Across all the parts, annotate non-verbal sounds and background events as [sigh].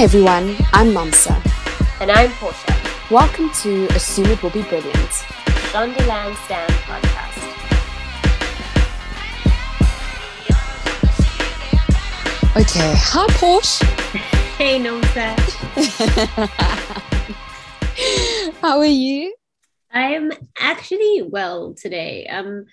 Hi everyone, I'm Nomsa. And I'm Portia. Welcome to Assume It Will Be Brilliant. Zonderland Stand podcast. Okay, hi Portia. [laughs] Hey Nomsa. [laughs] How are you? I'm actually well today. Um,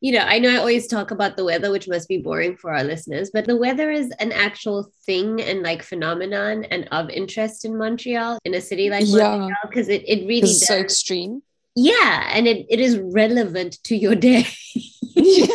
you know, I know I always talk about the weather, which must be boring for our listeners, but the weather is an actual thing and like phenomenon and of interest in Montreal, in a city like Yeah. Montreal, because it, it really is so extreme. yeah, and it, it is relevant to your day. [laughs] Yeah.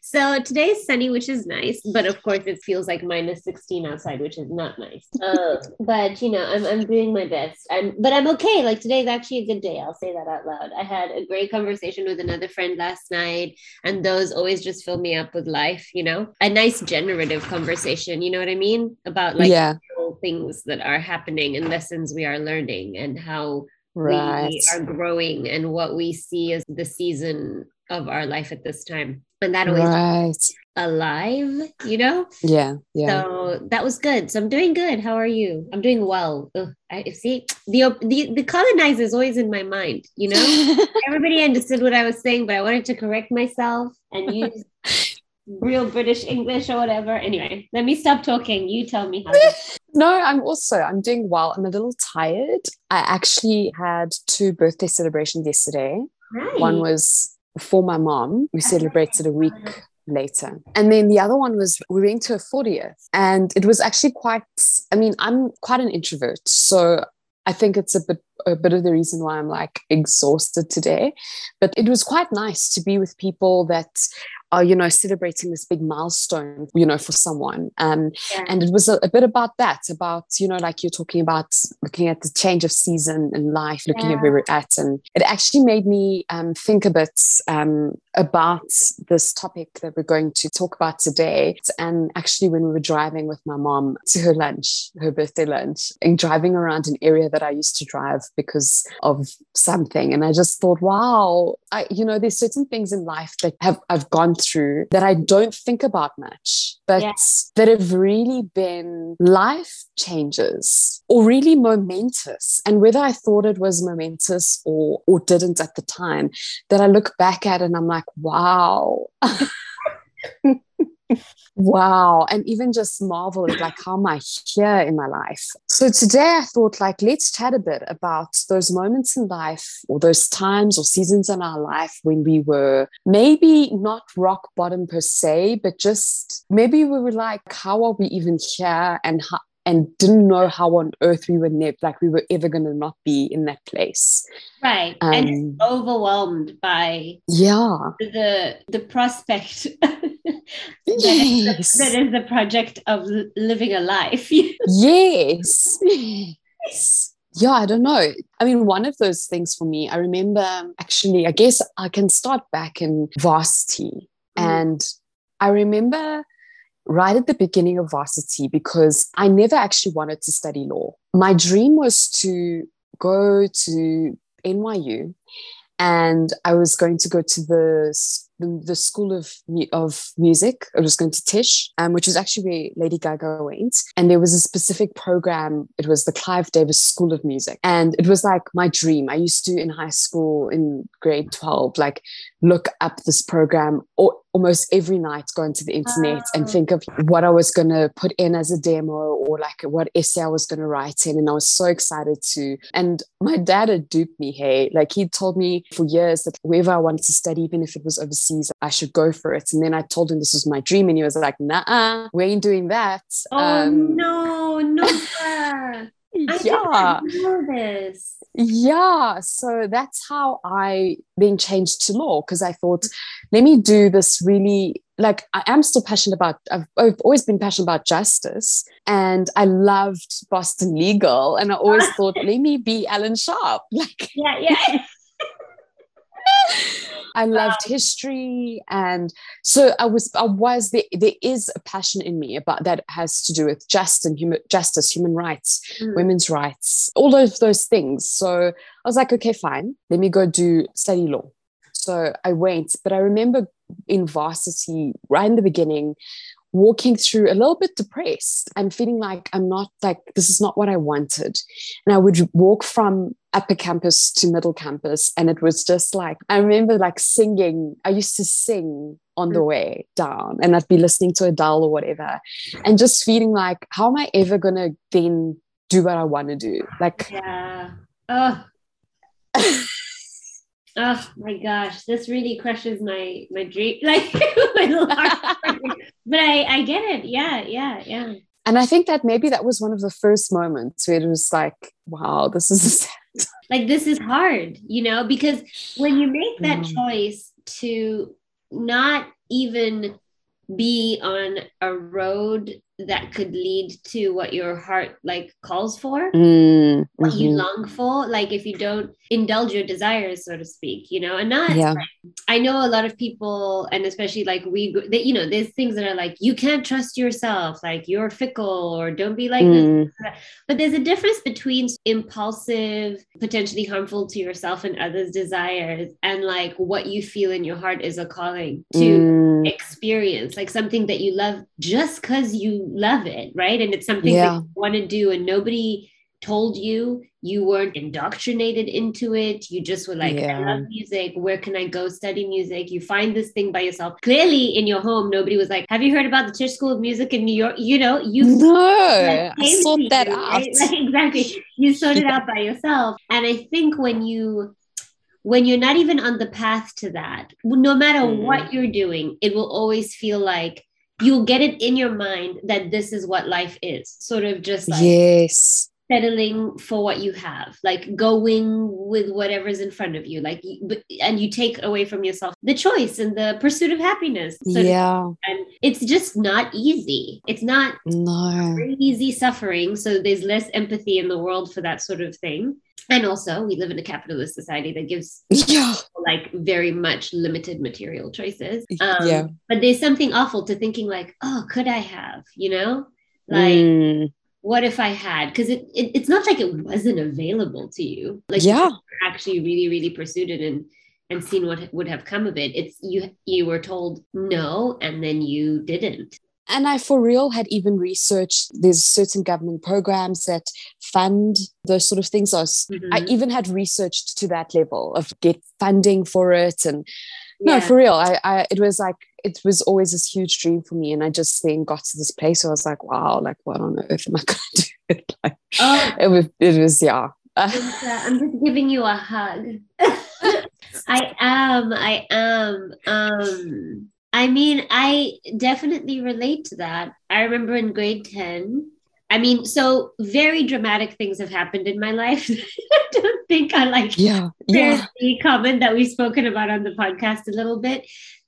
So today is sunny, which is nice, but of course it feels like minus 16 outside, which is not nice. [laughs] Um, but you know, I'm, I'm doing my best. I'm but I'm okay. Like today is actually a good day. I'll say that out loud. I had a great conversation with another friend last night, and those always just fill me up with life, you know. A nice generative conversation, you know what I mean? About like yeah, things that are happening and lessons we are learning and how right. we are growing and what we see as the season of our life at this time. And that always Right. alive, you know? Yeah, yeah. So that was good. So I'm doing good. How are you? I'm doing well. Ugh, I see the, the the colonizer is always in my mind, you know? [laughs] Everybody understood what I was saying, but I wanted to correct myself and [laughs] use real British English or whatever. Anyway, let me stop talking. You tell me how. [laughs] No, I'm also I'm doing well. I'm a little tired. I actually had two birthday celebrations yesterday. Right. One was for my mom. We celebrated a week later. And then the other one was we went to a 40th. And it was actually quite, I mean, I'm quite an introvert. So I think it's a bit a bit of the reason why I'm like exhausted today. But it was quite nice to be with people that are, you know, celebrating this big milestone, you know, for someone. Um, Yeah. and it was a, a bit about that, about, you know, like you're talking about looking at the change of season in life, looking at where we're at. And it actually made me um, think a bit um, about this topic that we're going to talk about today. And actually, when we were driving with my mom to her lunch, her birthday lunch, and driving around an area that I used to drive because of something. And I just thought, wow, I, you know, there's certain things in life that have I've gone through that I don't think about much, but Yeah. that have really been life changes or really momentous. And whether I thought it was momentous or or didn't at the time, that I look back at and I'm like, wow. [laughs] Wow. And even just marvel at like how am I here in my life. So today I thought like let's chat a bit about those moments in life or those times or seasons in our life when we were maybe not rock bottom per se, but just maybe we were like, how are we even here and how and didn't know how on earth we were ne- like we were ever gonna not be in that place. Right. and Um, overwhelmed by yeah. the the prospect [laughs] Yes. that is the project of living a life. [laughs] yes. Yes. Yeah, I don't know. I mean, one of those things for me, I remember actually, I guess I can start back in varsity. Mm. And I remember right at the beginning of varsity because I never actually wanted to study law. My dream was to go to NYU and I was going to go to the the, the school of of music. I was going to Tisch, um, which was actually where Lady Gaga went. And there was a specific program. It was the Clive Davis School of Music, and it was like my dream. I used to in high school in grade twelve, like look up this program or almost every night go into the internet and think of what I was going to put in as a demo or like what essay I was going to write in. And I was so excited to. And my dad had duped me, hey, like he told me for years that wherever I wanted to study, even if it was overseas, I should go for it. And then I told him this was my dream. And he was like, nah, we ain't doing that. Oh um, no, no. [laughs] I yeah. this. Yeah, so that's how I then changed to law because I thought, let me do this really. Like I am still passionate about. I've, I've always been passionate about justice, and I loved Boston Legal, and I always [laughs] thought, let me be Alan Shore. [laughs] Like Yeah, yeah. I loved history, and so I was. I was there. There is a passion in me about that has to do with just and human justice, human rights, Mm. women's rights, all of those things. So I was like, okay, fine, let me go do study law. So I went, but I remember in varsity, right in the beginning, walking through a little bit depressed and feeling like I'm not like this is not what I wanted. And I would walk from upper campus to middle campus. And it was just like, I remember like singing, I used to sing on the mm. way down and I'd be listening to Adele or whatever and just feeling like, how am I ever going to then do what I want to do? Like, yeah. Oh. oh my gosh, this really crushes my my dream, [laughs] like my but I I get it. Yeah, yeah, yeah. And I think that maybe that was one of the first moments where it was like, wow, this is like this is hard, you know, because when you make that mm. choice to not even be on a road that could lead to what your heart like calls for mm, what mm-hmm. you long for like if you don't indulge your desires so to speak you know and not yeah. i know a lot of people and especially like we they, you know there's things that are like you can't trust yourself like you're fickle or don't be like mm. but there's a difference between impulsive potentially harmful to yourself and others desires and like what you feel in your heart is a calling to mm. experience like something that you love just because you love it, right? And it's something yeah. that you want to do, and nobody told you you weren't indoctrinated into it you just were like yeah. i love music where can i go study music you find this thing by yourself clearly in your home nobody was like have you heard about the Tisch school of music in new york you know you no I sort that you, out right? [laughs] like, exactly you sorted yeah. out by yourself and i think when you when you're not even on the path to that no matter mm. what you're doing it will always feel like you'll get it in your mind that this is what life is sort of just like yes settling for what you have like going with whatever's in front of you like and you take away from yourself the choice and the pursuit of happiness. So yeah. and it's just not easy. It's not no. easy suffering. So there's less empathy in the world for that sort of thing. And also we live in a capitalist society that gives [laughs] yeah. like very much limited material choices. Um, yeah. but there's something awful to thinking like oh could i have? You know? Like mm. What if i had because it, it, it's not like it wasn't available to you like yeah actually really really pursued it and and seen what would have come of it it's you you were told no and then you didn't and I, for real, had even researched there's certain government programs that fund those sort of things. I, was, mm-hmm. I even had researched to that level of get funding for it. And yeah. no, for real, I, I, it was like, it was always this huge dream for me. And I just then got to this place where I was like, wow, like what on earth am I [laughs] going to do? It? Like, oh. [laughs] it was, it was, yeah. I'm just giving you a hug. [laughs] I am, I am. Um, I mean, I definitely relate to that. I remember in grade 10, I mean, so very dramatic things have happened in my life. I don't think I like yeah, yeah. the comment that we've spoken about on the podcast a little bit.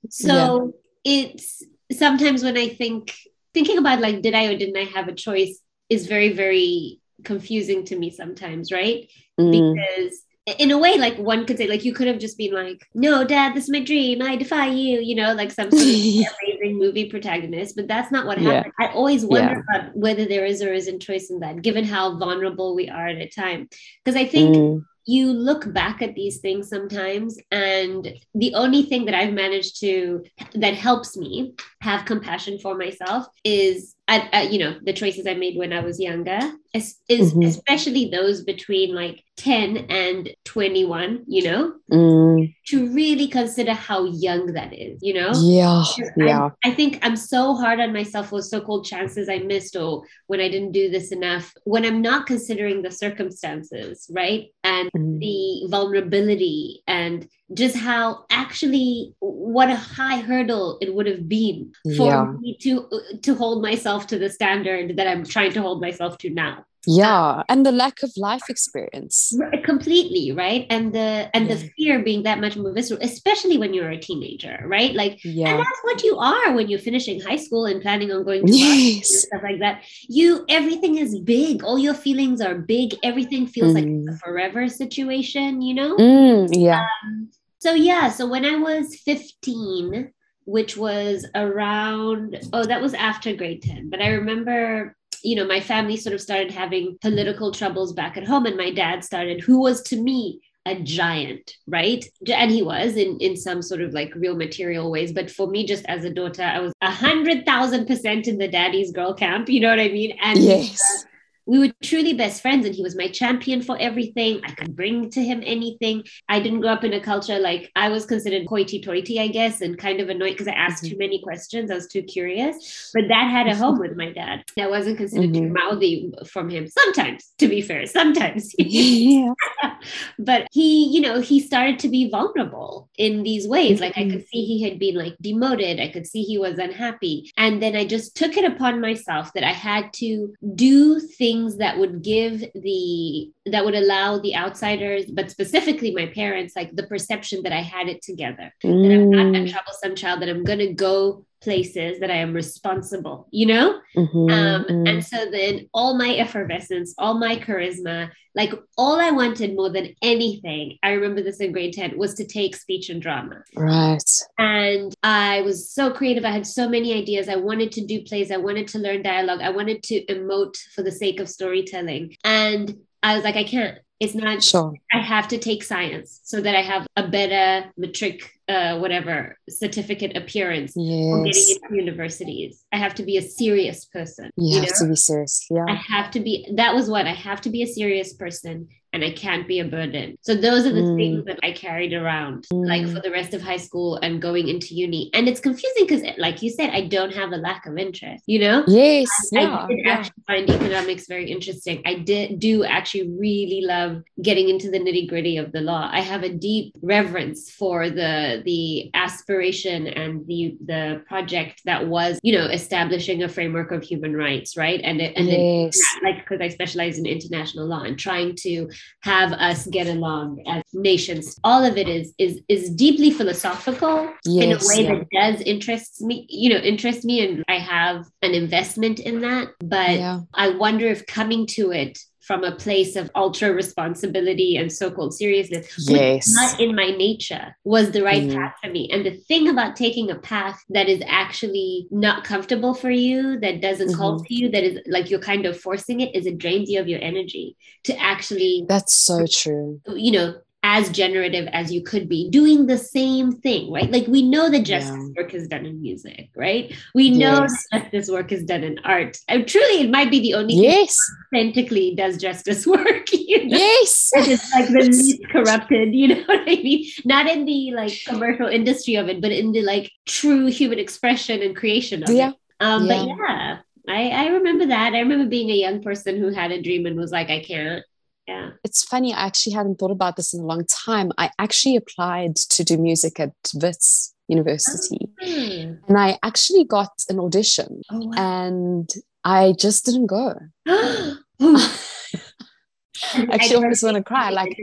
So. It's sometimes when I think thinking about like did I or didn't I have a choice is very, very confusing to me sometimes, right? Mm. Because in a way, like one could say, like you could have just been like, "No, Dad, this is my dream. I defy you," you know, like some sort of [laughs] amazing movie protagonist. But that's not what happened. Yeah. I always wonder yeah. about whether there is or isn't choice in that, given how vulnerable we are at a time. Because I think mm. You look back at these things sometimes, and the only thing that I've managed to that helps me have compassion for myself is at, you know the choices i made when i was younger is, is mm-hmm. especially those between like 10 and 21 you know mm. to really consider how young that is you know yeah yeah I, I think i'm so hard on myself for so-called chances i missed or when i didn't do this enough when i'm not considering the circumstances right and mm. the vulnerability and just how actually what a high hurdle it would have been for yeah. me to to hold myself to the standard that I'm trying to hold myself to now. Yeah, and the lack of life experience. Completely, right? And the and yeah. the fear being that much more visceral, especially when you're a teenager, right? Like yeah. and that's what you are when you're finishing high school and planning on going to yes. stuff like that. You everything is big. All your feelings are big. Everything feels mm. like a forever situation, you know? Mm, yeah. Um, so yeah, so when I was 15, which was around oh, that was after grade 10, but I remember you know, my family sort of started having political troubles back at home, and my dad started, who was to me a giant, right? And he was in in some sort of like real material ways. But for me, just as a daughter, I was a hundred thousand percent in the daddy's girl camp. You know what I mean? And yes. We were truly best friends and he was my champion for everything. I could bring to him anything. I didn't grow up in a culture like i was considered hoity-toity i guess and kind of annoyed because i asked mm-hmm. too many questions. I was too curious. But that had a home with my dad. I wasn't considered mm-hmm. too mouthy from him. Sometimes to be fair sometimes. [laughs] Yeah. [laughs] but he you know he started to be vulnerable in these ways. Mm-hmm. like i could see he had been like demoted. I could see he was unhappy. And then i just took it upon myself that i had to do things things that would give the that would allow the outsiders but specifically my parents like the perception that i had it together mm. that i'm not a mm. troublesome child that i'm going to go places that I am responsible, you know? Mm-hmm, um, mm-hmm. And so then all my effervescence, all my charisma, like all I wanted more than anything, I remember this in grade 10, was to take speech and drama. Right. And I was so creative. I had so many ideas. I wanted to do plays. I wanted to learn dialogue. I wanted to emote for the sake of storytelling. And I was like, I can't. It's not sure. I have to take science so that I have a better matric uh, whatever certificate appearance yes. for getting into universities. I have to be a serious person. You, you have know? to be serious. Yeah. I have to be, that was what I have to be a serious person and I can't be a burden. So those are the mm. things that I carried around mm. like for the rest of high school and going into uni. And it's confusing because like you said, I don't have a lack of interest, you know? Yes. I, yeah, I did yeah. actually find economics very interesting. I did do actually really love getting into the nitty gritty of the law. I have a deep reverence for the the aspiration and the the project that was you know establishing a framework of human rights right and it, and yes. it, like because i specialize in international law and trying to have us get along as nations all of it is is is deeply philosophical yes, in a way yeah. that does interest me you know interest me and i have an investment in that but yeah. i wonder if coming to it from a place of ultra responsibility and so-called seriousness yes. not in my nature was the right mm. path for me and the thing about taking a path that is actually not comfortable for you that doesn't mm-hmm. call to you that is like you're kind of forcing it is it drains you of your energy to actually that's so true you know as generative as you could be doing the same thing right like we know that justice yeah. work is done in music right we know yes. that justice work is done in art and truly it might be the only yes authentically does justice [laughs] work you know? yes it's like the least corrupted you know [laughs] what i mean not in the like commercial industry of it but in the like true human expression and creation of yeah. it um yeah. but yeah I, I remember that. I remember being a young person who had a dream and was like, I can't yeah. It's funny, I actually hadn't thought about this in a long time. I actually applied to do music at Wits University oh. and I actually got an audition oh, wow. and I just didn't go. [gasps] [laughs] actually almost want to cry. Like,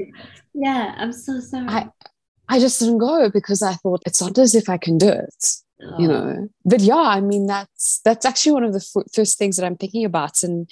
yeah, I'm so sorry. I, I just didn't go because I thought it's not as if I can do it. Oh. You know, but yeah, I mean that's that's actually one of the f- first things that I'm thinking about, and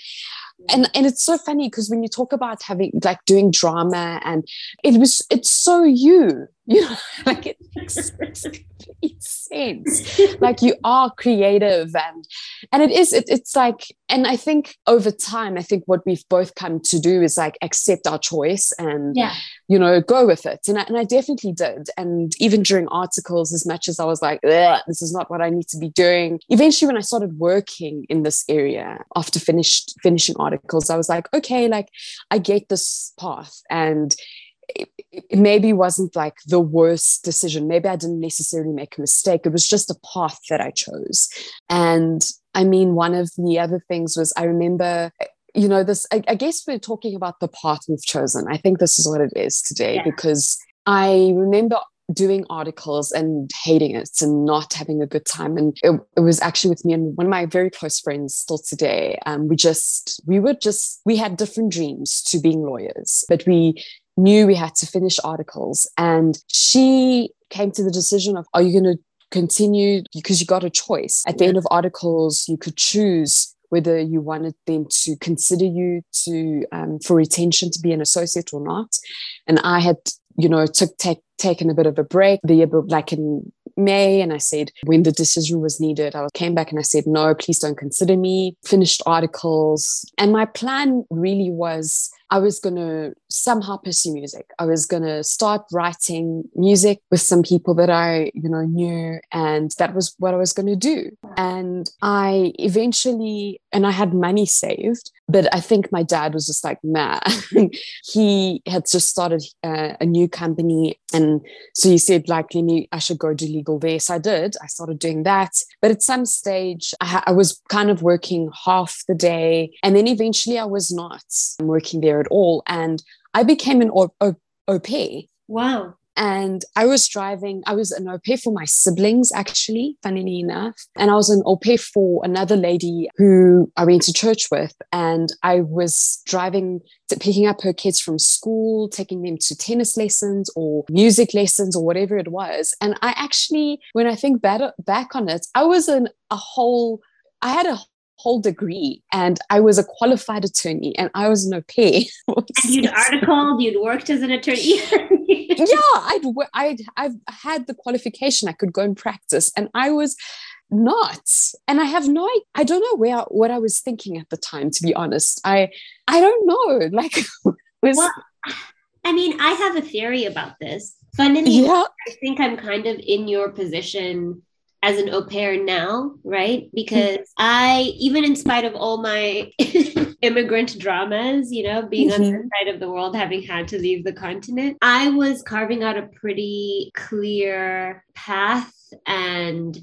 and and it's so funny because when you talk about having like doing drama and it was it's so you [laughs] you know like it makes complete sense. Like you are creative and and it is it, it's like and i think over time i think what we've both come to do is like accept our choice and yeah. you know go with it. And I, and I definitely did. And even during articles as much as i was like this is not what i need to be doing eventually when i started working in this area after finished finishing articles i was like okay like i get this path. And it, maybe wasn't like the worst decision. Maybe I didn't necessarily make a mistake. It was just a path that I chose. And I mean, one of the other things was I remember you know this I, I, guess we're talking about the path we've chosen i think this is what it is today yeah. because i remember doing articles and hating it and not having a good time and it, it was actually with me and one of my very close friends still today um, we just we were just we had different dreams to being lawyers but we knew we had to finish articles. And she came to the decision of, are you going to continue? Because you got a choice. At the yeah. end of articles, you could choose whether you wanted them to consider you to um, for retention to be an associate or not. And I had, you know, took take, taken a bit of a break the year like in May and I said when the decision was needed, I came back and I said, no, please don't consider me. Finished articles. And my plan really was I was going to somehow pursue music. I was going to start writing music with some people that I, you know, knew. And that was what I was going to do. And I eventually, and I had money saved, but I think my dad was just like, man, [laughs] he had just started uh, a new company. And so he said, like, let me, I should go do legal there. So I did. I started doing that. But at some stage, I, I was kind of working half the day. And then eventually I was not working there at all. And I became an au, au, au pair. Wow and I was driving, I was an au pair for my siblings, actually, funnily enough. And I was an au pair for another lady who I went to church with. And I was driving, to, picking up her kids from school, taking them to tennis lessons or music lessons or whatever it was. And I actually, when I think back, back on it, I was in a whole, I had a whole degree and I was a qualified attorney and I was an au [laughs] pair. and you'd articled, you'd worked as an attorney. [laughs] yeah, I'd, I'd, I've had the qualification. I could go and practice and I was not. And I have no, I don't know where, what I was thinking at the time, to be honest. I, I don't know. [laughs] Like, was, well, I mean, I have a theory about this. Funnily, yeah. I think I'm kind of in your position as an au pair now, right? Because I, even in spite of all my [laughs] immigrant dramas, you know, being mm-hmm. on the side of the world, having had to leave the continent, I was carving out a pretty clear path and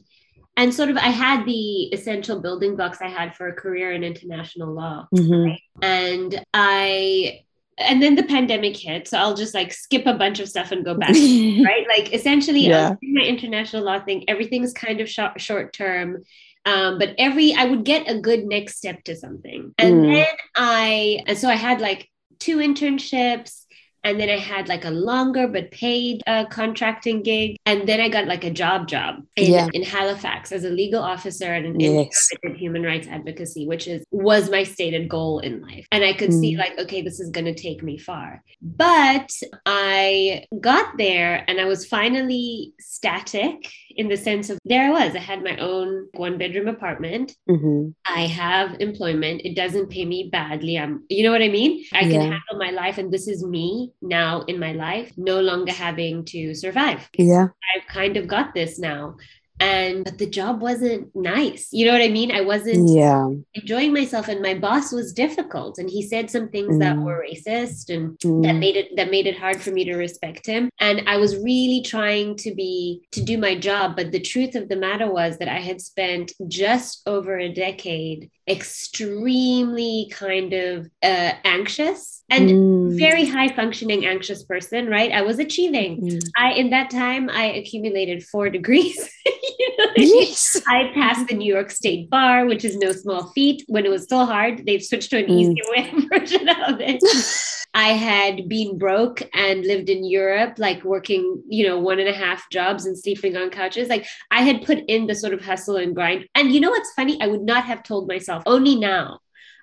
and sort of I had the essential building blocks I had for a career in international law. Mm-hmm. Right? And I and then the pandemic hit so i'll just like skip a bunch of stuff and go back [laughs] right like essentially yeah. my international law thing everything's kind of short, short term um, but every i would get a good next step to something and mm. then i and so i had like two internships and then I had like a longer but paid uh, contracting gig. And then I got like a job job in, yeah. in Halifax as a legal officer and an yes. human rights advocacy, which is was my stated goal in life. And I could mm. see like, okay, this is going to take me far. But I got there and I was finally static in the sense of there I was. I had my own one bedroom apartment. Mm-hmm. I have employment. It doesn't pay me badly. I'm, you know what I mean? I can yeah. handle my life, and this is me now in my life, no longer having to survive. Yeah. I've kind of got this now and but the job wasn't nice you know what i mean i wasn't yeah enjoying myself and my boss was difficult and he said some things mm. that were racist and mm. that made it that made it hard for me to respect him and i was really trying to be to do my job but the truth of the matter was that i had spent just over a decade extremely kind of uh, anxious and mm. very high functioning anxious person right i was achieving mm. i in that time i accumulated four [laughs] degrees you yes. I passed the New York State Bar, which is no small feat. When it was still hard, they've switched to an mm. easier way version of it. [laughs] [laughs] I had been broke and lived in Europe, like working, you know, one and a half jobs and sleeping on couches. Like I had put in the sort of hustle and grind. And you know what's funny? I would not have told myself, only now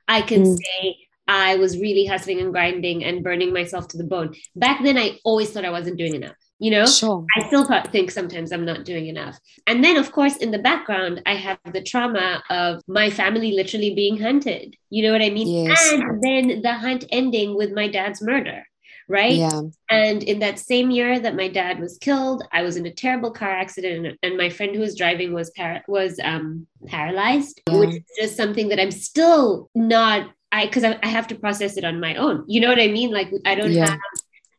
I can mm. say, I was really hustling and grinding and burning myself to the bone. Back then, I always thought I wasn't doing enough you know sure. i still think sometimes i'm not doing enough and then of course in the background i have the trauma of my family literally being hunted you know what i mean yes. and then the hunt ending with my dad's murder right yeah and in that same year that my dad was killed i was in a terrible car accident and my friend who was driving was par- was um paralyzed yeah. which is just something that i'm still not I because I, I, have to process it on my own. You know what I mean? Like I don't yeah. have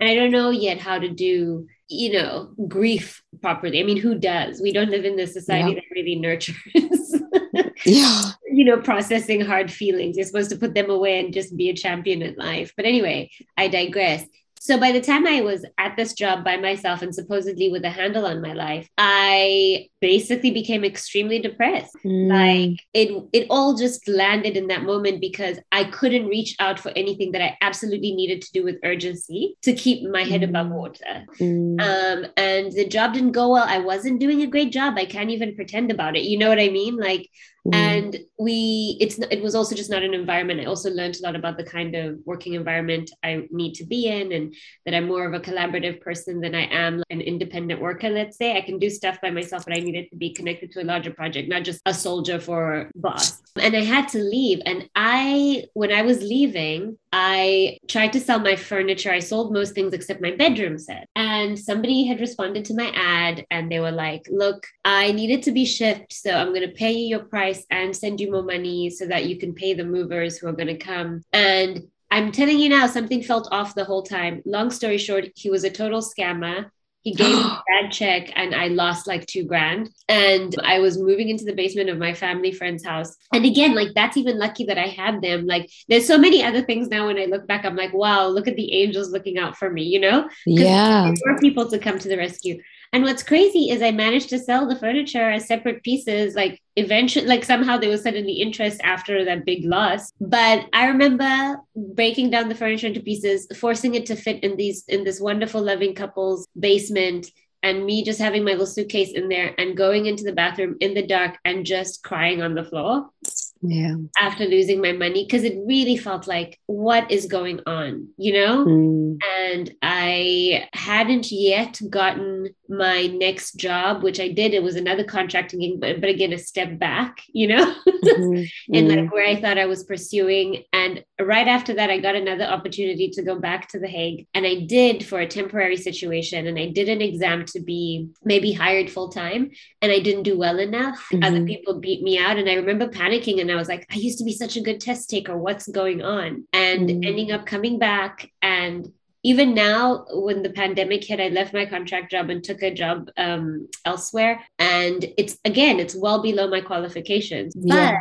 and I don't know yet how to do you know, grief properly. I mean, who does? We don't live in this society yeah. that really nurtures, [laughs] yeah. you know, processing hard feelings. You're supposed to put them away and just be a champion in life. But anyway, I digress. So by the time I was at this job by myself and supposedly with a handle on my life, I basically became extremely depressed. Mm. Like it it all just landed in that moment because I couldn't reach out for anything that I absolutely needed to do with urgency to keep my head mm. above water. Mm. Um, and the job didn't go well. I wasn't doing a great job. I can't even pretend about it. You know what I mean? Like Mm. and we it's it was also just not an environment i also learned a lot about the kind of working environment i need to be in and that I'm more of a collaborative person than I am an independent worker, let's say. I can do stuff by myself, but I needed to be connected to a larger project, not just a soldier for boss. And I had to leave. And I, when I was leaving, I tried to sell my furniture. I sold most things except my bedroom set. And somebody had responded to my ad and they were like, Look, I needed to be shipped. So I'm going to pay you your price and send you more money so that you can pay the movers who are going to come. And I'm telling you now, something felt off the whole time. Long story short, he was a total scammer. He gave me a [gasps] bad check and I lost like two grand. And I was moving into the basement of my family friend's house. And again, like that's even lucky that I had them. Like there's so many other things now when I look back, I'm like, wow, look at the angels looking out for me, you know? Yeah. More people to come to the rescue. And what's crazy is I managed to sell the furniture as separate pieces. Like eventually, like somehow there was suddenly interest after that big loss. But I remember breaking down the furniture into pieces, forcing it to fit in these in this wonderful, loving couple's basement, and me just having my little suitcase in there and going into the bathroom in the dark and just crying on the floor yeah after losing my money because it really felt like what is going on you know Mm. and i hadn't yet gotten my next job which i did it was another contracting but, but again a step back you know [laughs] Mhm. and Mm. like where I thought I was pursuing. And right after that, I got another opportunity to go back to The Hague. And I did for a temporary situation. And I did an exam to be maybe hired full time. And I didn't do well enough. Other Mhm. people beat me out. And I remember panicking. And I was like, I used to be such a good test taker. What's going on? And Mm. ending up coming back and even now when the pandemic hit i left my contract job and took a job um, elsewhere. And it's again it's well below my qualifications. But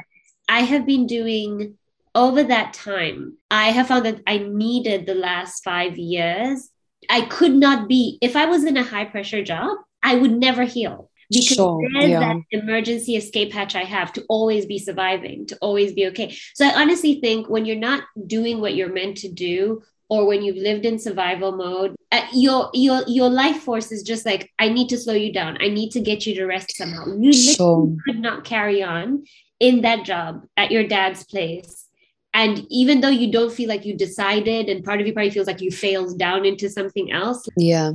i have been doing over that time i have found that i needed the last five years. I could not be if i was in a high pressure job i would never heal. Because Sure, there's yeah. that emergency escape hatch I have to always be surviving, to always be okay. So I honestly think when you're not doing what you're meant to do, or when you've lived in survival mode, uh, your your your life force is just like I need to slow you down. I need to get you to rest somehow. You literally Sure. could not carry on in that job at your dad's place. And even though you don't feel like you decided, and part of you probably feels like you failed down into something else, Yeah.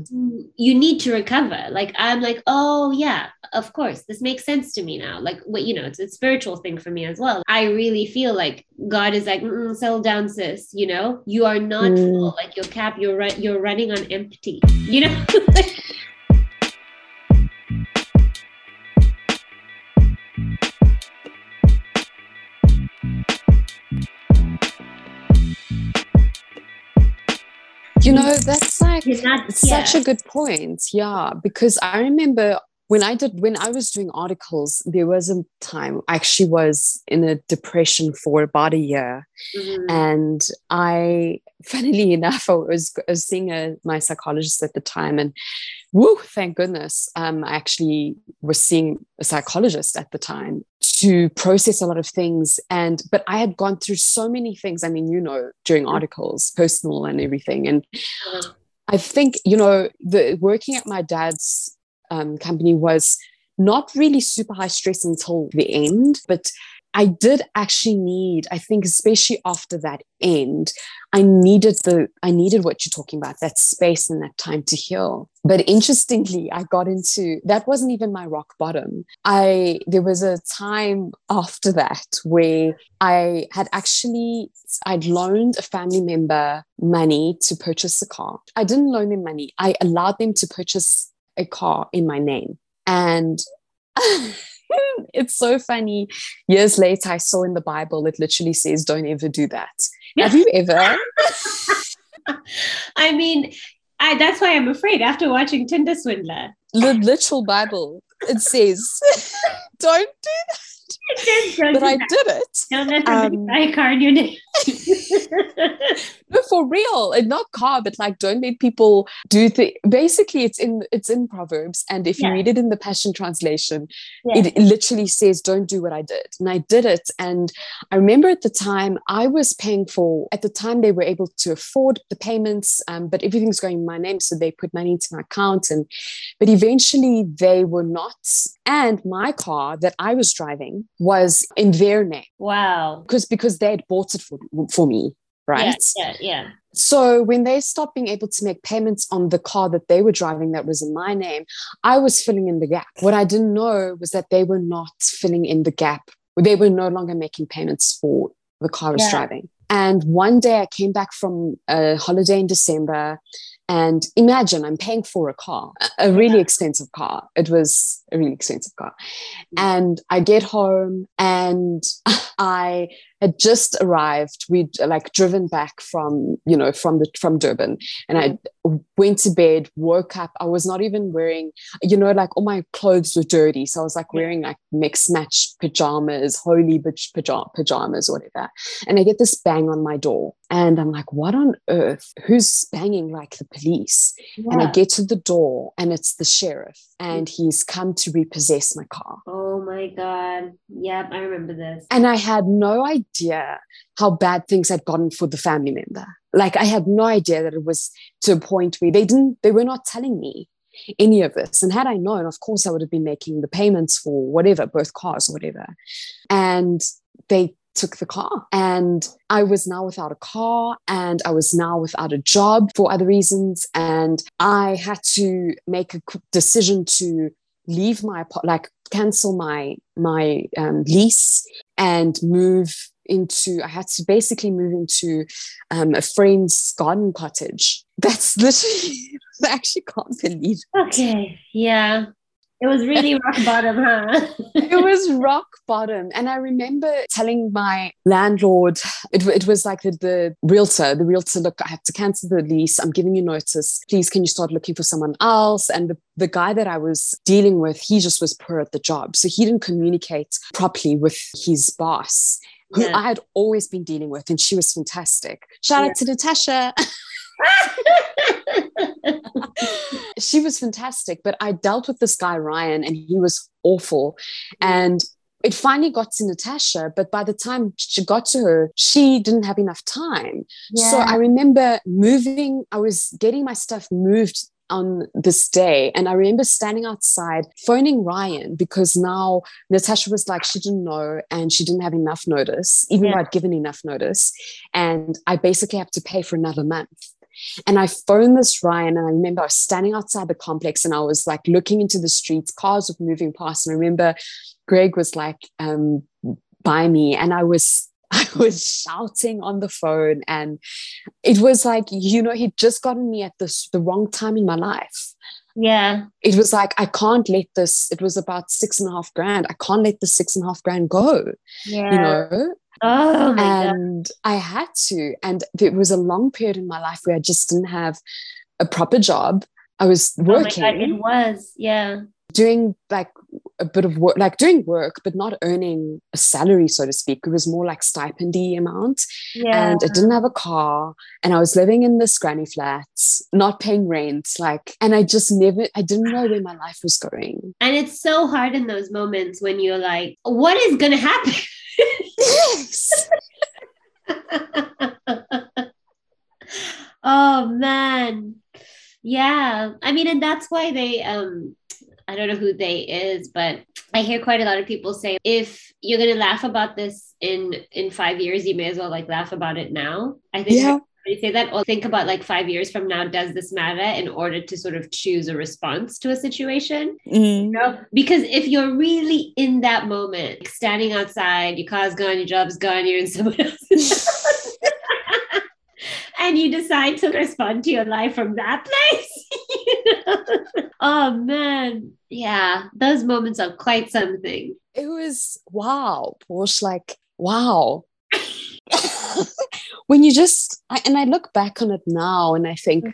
you need to recover. Like I'm like, oh yeah, of course, this makes sense to me now. Like what you know, it's a spiritual thing for me as well. I really feel like God is like, settle down, sis. You know, you are not Mm. full. Like your cap, you're run, you're running on empty. You know. [laughs] know, that's like not such yeah. a good point. Yeah, because I remember when I did when I was doing articles, there was a time I actually was in a depression for about a year, Mhm. and I, [laughs] funnily enough, I was, I was seeing a, my psychologist at the time, and woo, thank goodness, um, I actually was seeing a psychologist at the time to process a lot of things, and but I had gone through so many things. I mean, you know, during articles, personal and everything, and Uh-huh. I think you know the working at my dad's um, company was not really super high stress until the end, but I did actually need. I think especially after that end, I needed the I needed what you're talking about that space and that time to heal. But interestingly, I got into that wasn't even my rock bottom. I there was a time after that where I had actually I'd loaned a family member money to purchase a car. I didn't loan them money. I allowed them to purchase a car in my name. And [laughs] [laughs] it's so funny. Years later, I saw in the Bible, it literally says, don't ever do that. Have you ever? [laughs] I mean, I that's why I'm afraid after watching Tinder Swindler. The literal Bible, it says, [laughs] don't do that. [laughs] But I that. did it. Don't let Um, buy a car in your name. No, for real. And not car, but like don't let people do the basically it's in it's in Proverbs. And if Yeah. you read it in the Passion Translation, Yeah. it literally says, Don't do what I did. And I did it. And I remember at the time I was paying for, at the time they were able to afford the payments, um, but everything's going in my name. So they put money into my account. And but eventually they were not. And my car that I was driving was in their name wow. because because they had bought it for, for me. Right. Yeah, yeah, yeah. So when they stopped being able to make payments on the car that they were driving that was in my name, I was filling in the gap. What I didn't know was that they were not filling in the gap. They were no longer making payments for the car I was yeah. driving. And one day I came back from a holiday in December and imagine I'm paying for a car, a really expensive car. It was really expensive car. Mm. And I get home and [laughs] I had just arrived. We'd like driven back from, you know, from the from Durban. And I went to bed, woke up. I was not even wearing, you know, like all my clothes were dirty. So I was like wearing like mixed match pajamas, holy bitch pajamas, whatever. And I get this bang on my door. And I'm like, what on earth? Who's banging like the police? Yeah. And I get to the door and it's the sheriff and he's come to repossess my car. Oh my God. Yep, I remember this. And I had no idea how bad things had gotten for the family member. Like I had no idea that it was to a point where they didn't, they were not telling me any of this. And had I known, of course, I would have been making the payments for whatever, both cars or whatever. And they took the car. And I was now without a car and I was now without a job for other reasons. And I had to make a decision to leave my like cancel my my um, lease and move into i had to basically move into um, a friend's garden cottage [laughs] that's literally [laughs] i actually can't believe it. okay yeah it was really [laughs] rock bottom, huh? it was rock bottom. And I remember telling my landlord, it, it was like the, the realtor, the realtor, look, I have to cancel the lease. I'm giving you notice. Please, can you start looking for someone else? And the, the guy that I was dealing with, he just was poor at the job. So he didn't communicate properly with his boss who yeah. I had always been dealing with, and she was fantastic. Shout yeah. out to Natasha. [laughs] she was fantastic, but I dealt with this guy, Ryan, and he was awful. Mm. And it finally got to Natasha, but by the time she got to her, she didn't have enough time. Yeah. So I remember moving, I was getting my stuff moved on this day. And I remember standing outside phoning Ryan because now Natasha was like, she didn't know and she didn't have enough notice, even yeah. though I'd given enough notice. And I basically have to pay for another month. And I phoned this Ryan, and I remember I was standing outside the complex and I was like looking into the streets, cars were moving past. And I remember Greg was like um, by me, and I was [laughs] I was shouting on the phone, and it was like, you know, he'd just gotten me at this the wrong time in my life. Yeah. It was like, I can't let this, it was about six and a half grand. I can't let the six and a half grand go. Yeah. You know? Oh, and God. I had to. And it was a long period in my life where I just didn't have a proper job. I was working. Oh God, it was, yeah. Doing like a bit of work, like doing work, but not earning a salary, so to speak. It was more like stipendy amount. Yeah. And I didn't have a car. And I was living in this granny flats, not paying rent. Like, and I just never, I didn't know where my life was going. And it's so hard in those moments when you're like, what is going to happen? [laughs] yes. [laughs] oh man. Yeah. I mean, and that's why they um I don't know who they is, but I hear quite a lot of people say if you're gonna laugh about this in in five years, you may as well like laugh about it now. I think yeah. Say that or think about like five years from now, does this matter in order to sort of choose a response to a situation? Mm-hmm. You know? Because if you're really in that moment, standing outside, your car's gone, your job's gone, you're in [laughs] someone else's [laughs] and you decide to respond to your life from that place. [laughs] oh man. Yeah, those moments are quite something. It was wow, Portia, like wow. [laughs] when you just I, and I look back on it now and I think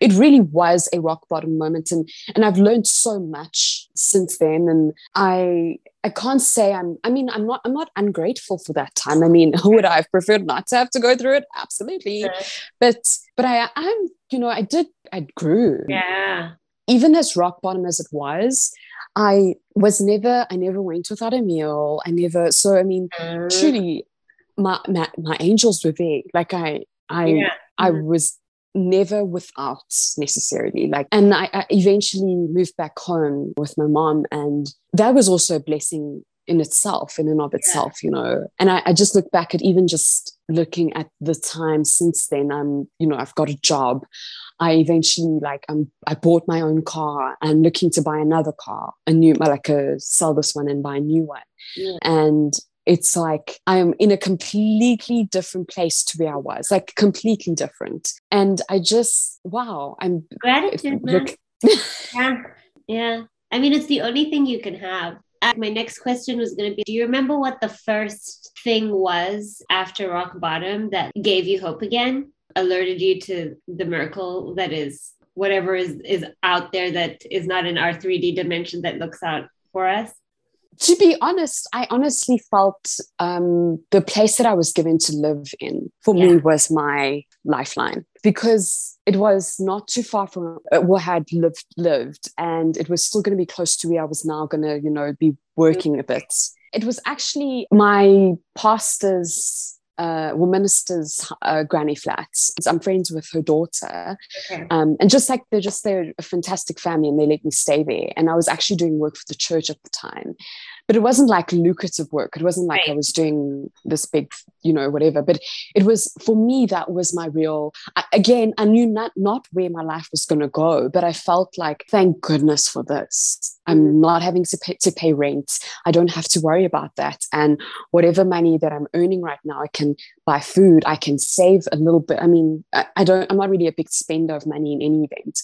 it really was a rock bottom moment and and I've learned so much since then. And I I can't say I'm I mean I'm not I'm not ungrateful for that time. I mean [laughs] would I have preferred not to have to go through it? Absolutely. Yeah. but but I I'm you know I did I grew. Yeah. Even as rock bottom as it was I was never I never went without a meal. I never so I mean mm. truly my, my my angels were there like I I yeah. I mm-hmm. was never without necessarily like and I, I, eventually moved back home with my mom and that was also a blessing in itself, in and of itself, yeah. you know. And I, I just look back at even just looking at the time since then. I'm, you know, I've got a job. I eventually like I'm I bought my own car and looking to buy another car, a new like a sell this one and buy a new one. Yeah. And it's like I am in a completely different place to where I was, like completely different. And I just wow, I'm gratitude. Look, [laughs] yeah, yeah. I mean, it's the only thing you can have. Uh, my next question was going to be Do you remember what the first thing was after rock bottom that gave you hope again? Alerted you to the miracle that is whatever is, is out there that is not in our 3D dimension that looks out for us? To be honest, I honestly felt um, the place that I was given to live in for yeah. me was my lifeline because it was not too far from where I had lived, lived, and it was still going to be close to where I was now going to, you know, be working a bit. It was actually my pastor's uh, well, minister's uh, granny flats. I'm friends with her daughter, okay. um, and just like they're just they're a fantastic family, and they let me stay there. And I was actually doing work for the church at the time, but it wasn't like lucrative work. It wasn't like right. I was doing this big, you know, whatever. But it was for me that was my real. I, again, I knew not not where my life was going to go, but I felt like, thank goodness for this. I'm not having to pay, to pay rent. I don't have to worry about that. And whatever money that I'm earning right now, I can buy food. I can save a little bit. I mean, I, I don't. I'm not really a big spender of money in any event,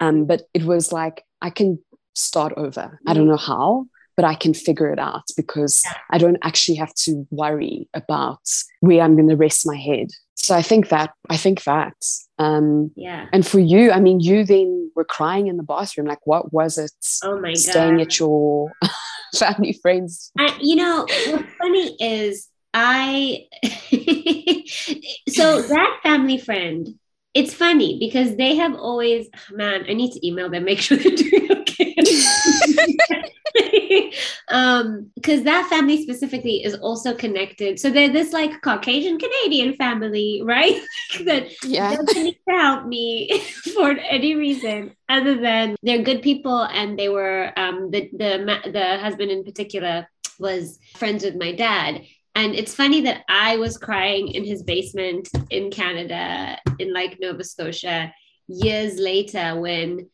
um, but it was like I can start over. I don't know how, but I can figure it out because. I don't actually have to worry about where I'm going to rest my head. So I think that I think that. Um, yeah. And for you, I mean, you then were crying in the bathroom. Like, what was it? Oh my staying God. at your [laughs] family friends. I, you know, what's funny is I. [laughs] so that family friend. It's funny because they have always, man, I need to email them, make sure they're doing okay. [laughs] [laughs] um because that family specifically is also connected. So they're this like caucasian canadian family right? [laughs] That yeah. doesn't need to help me [laughs] for any reason other than they're good people and they were um the the the husband in particular was friends with my dad. And it's funny that I was crying in his basement in Canada, in like Nova Scotia, years later when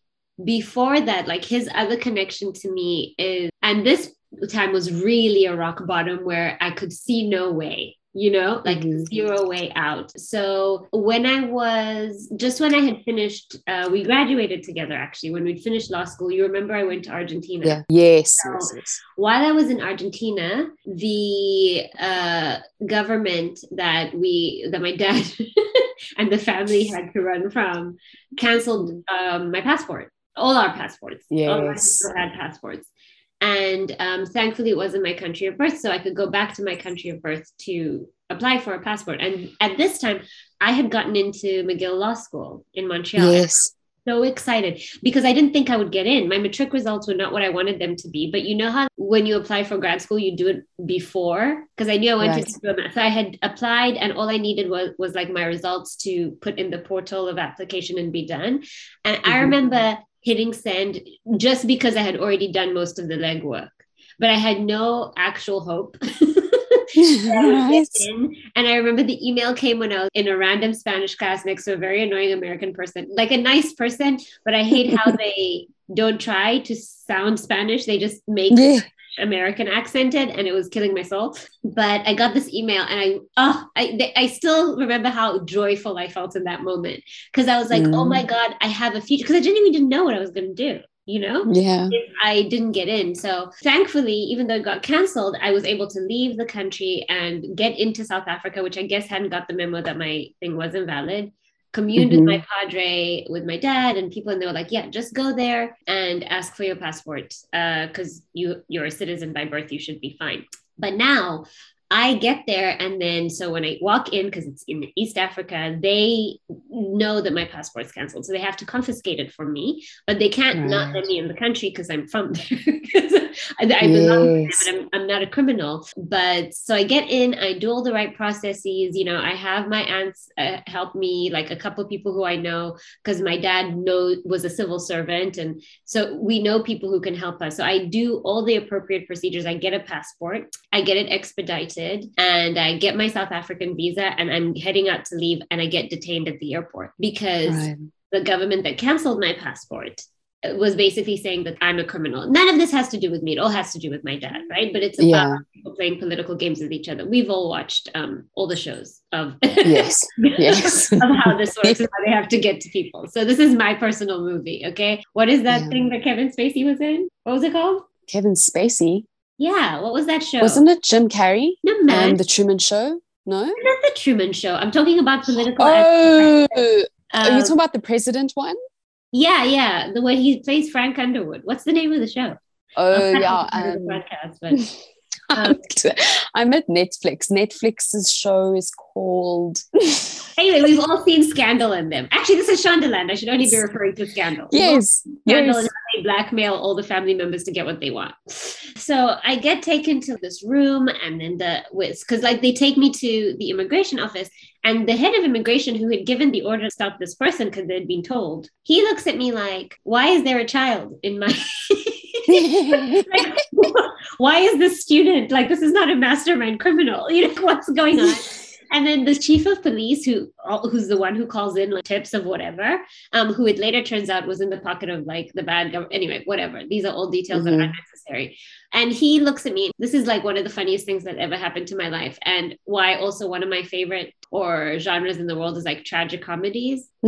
before that, like his other connection to me is, and this time was really a rock bottom where I could see no way you know like mm-hmm. zero way out. So when i was just when i had finished uh, we graduated together actually when we'd finished law school. You remember i went to argentina? Yeah. Yes, so yes, yes. while i was in argentina the uh, government that we that my dad [laughs] and the family had to run from canceled um, my passport all our passports. Yes. All had passports. And um, thankfully, it wasn't my country of birth. So I could go back to my country of birth to apply for a passport. And at this time, I had gotten into McGill Law School in Montreal. Yes. So excited because I didn't think I would get in. My matric results were not what I wanted them to be. But you know how when you apply for grad school, you do it before? Because I knew I wanted right. to do it. So I had applied and all I needed was, was like my results to put in the portal of application and be done. And mm-hmm. I remember hitting send just because I had already done most of the legwork, but I had no actual hope. [laughs] [laughs] And I remember the email came when I was in a random Spanish class next to a very annoying American person, like a nice person, but I hate how [laughs] they don't try to sound Spanish. They just make yeah. American accented and it was killing my soul. But I got this email and I oh I I still remember how joyful I felt in that moment because I was like, mm. oh my God, I have a future because I genuinely didn't know what I was gonna do. You know, yeah, I didn't get in. So thankfully, even though it got canceled, I was able to leave the country and get into South Africa, which I guess hadn't got the memo that my thing was invalid communed mm-hmm. with my padre with my dad and people and they were like yeah just go there and ask for your passport because uh, you you're a citizen by birth you should be fine but now I get there, and then so when I walk in, because it's in East Africa, they know that my passport's canceled. So they have to confiscate it from me, but they can't right. not let me in the country because I'm from [laughs] there. I, I belong yes. there, but I'm, I'm not a criminal. But so I get in, I do all the right processes. You know, I have my aunts uh, help me, like a couple people who I know, because my dad know was a civil servant, and so we know people who can help us. So I do all the appropriate procedures. I get a passport, I get it expedited, and I get my South African visa, and I'm heading out to leave, and I get detained at the airport because. Right. The government that canceled my passport was basically saying that I'm a criminal. None of this has to do with me. It all has to do with my dad, right? But it's about yeah. people playing political games with each other. We've all watched um, all the shows of [laughs] yes, yes, [laughs] of how this works and how they have to get to people. So this is my personal movie. Okay, what is that yeah. thing that Kevin Spacey was in? What was it called? Kevin Spacey. Yeah, what was that show? Wasn't it Jim Carrey? No man, the Truman Show. No, not the Truman Show. I'm talking about political. Oh, um, are you talking about the president one? Yeah, yeah. The way he plays Frank Underwood. What's the name of the show? Oh yeah. Um, podcast, but, [laughs] um, [laughs] I'm at Netflix. Netflix's show is called. [laughs] anyway, we've all seen Scandal in them. Actually, this is Shondaland. I should only be referring to Scandal. Yes. Scandal yes. they blackmail all the family members to get what they want. So I get taken to this room, and then the with because like they take me to the immigration office, and the head of immigration, who had given the order to stop this person because they'd been told, he looks at me like, "Why is there a child in my?" [laughs] like, [laughs] why is this student like this is not a mastermind criminal you know [laughs] what's going on? And then the chief of police who who's the one who calls in like, tips of whatever um who it later turns out was in the pocket of like the bad government anyway whatever. These are all details mm-hmm. that are unnecessary. And he looks at me this is like one of the funniest things that ever happened to my life and why also one of my favorite or genres in the world is like tragic comedies [laughs]